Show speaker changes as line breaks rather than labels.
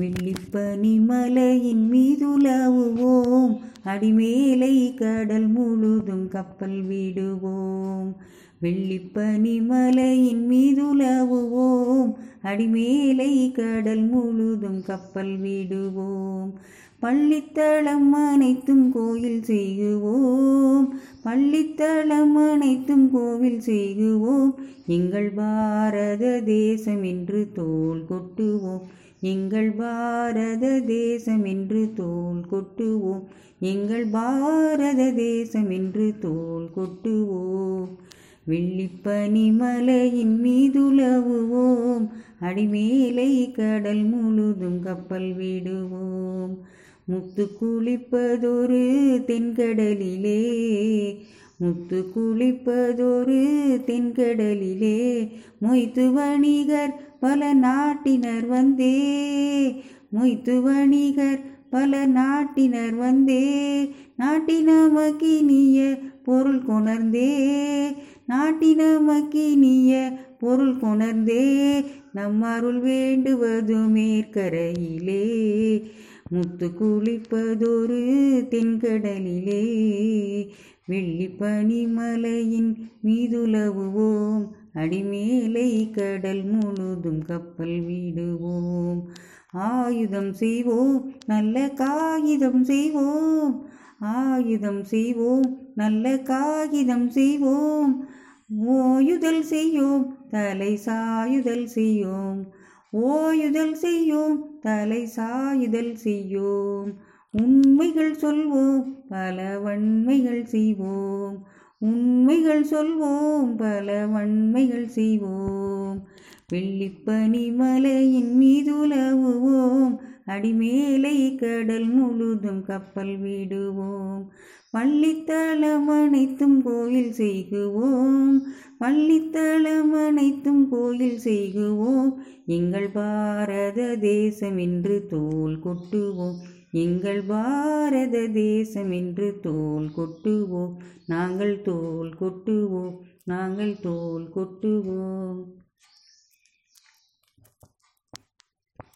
வெள்ளிப்பனி வெள்ளிப்பனிமலையின் மீதுலவுவோம் அடிமேலை கடல் முழுதும் கப்பல் விடுவோம் வெள்ளிப்பனி வெள்ளிப்பனிமலையின் மீதுலவுவோம் அடிமேலை கடல் முழுதும் கப்பல் விடுவோம் பள்ளித்தளம் அனைத்தும் கோயில் செய்குவோம் பள்ளித்தளம் அனைத்தும் கோவில் செய்குவோம் எங்கள் பாரத தேசம் என்று தோல் கொட்டுவோம் எங்கள் பாரத தேசம் என்று தோல் கொட்டுவோம் எங்கள் பாரத தேசம் என்று தோல் கொட்டுவோம் வெள்ளிப்பனிமலையின் மீதுலவுவோம் அடிமேலை கடல் முழுதும் கப்பல் விடுவோம் முத்து குளிப்பதொரு தென்கடலிலே முத்து குளிப்பதொரு தென்கடலிலே மொய்த்து வணிகர் பல நாட்டினர் வந்தே மொய்த்து வணிகர் பல நாட்டினர் வந்தே நாட்டின மக்கினிய பொருள் கொணர்ந்தே நாட்டின மக்கினிய பொருள் கொணர்ந்தே நம் அருள் வேண்டுவது மேற்கரையிலே முத்து குளிப்பதொரு தென்கடலிலே வெள்ளி பனிமலையின் மீதுலவுவோம் அடிமேலை கடல் முழுதும் கப்பல் விடுவோம் ஆயுதம் செய்வோம் நல்ல காகிதம் செய்வோம் ஆயுதம் செய்வோம் நல்ல காகிதம் செய்வோம் ஓயுதல் செய்யோம் தலை சாயுதல் செய்யோம் ஓயுதல் செய்யோம் தலை சாயுதல் செய்யோம் உண்மைகள் சொல்வோம் பல வன்மைகள் செய்வோம் உண்மைகள் சொல்வோம் பல வன்மைகள் செய்வோம் வெள்ளிப்பனி மலையின் மீது உலவுவோம் அடிமேலை கடல் முழுதும் கப்பல் விடுவோம் பள்ளித்தளம் அனைத்தும் கோயில் செய்குவோம் பள்ளித்தளம் அனைத்தும் கோயில் செய்குவோம் எங்கள் பாரத தேசம் என்று தோல் கொட்டுவோம் எங்கள் பாரத தேசம் என்று தோல் கொட்டுவோம் நாங்கள் தோல் கொட்டுவோம் நாங்கள் தோல் கொட்டுவோம்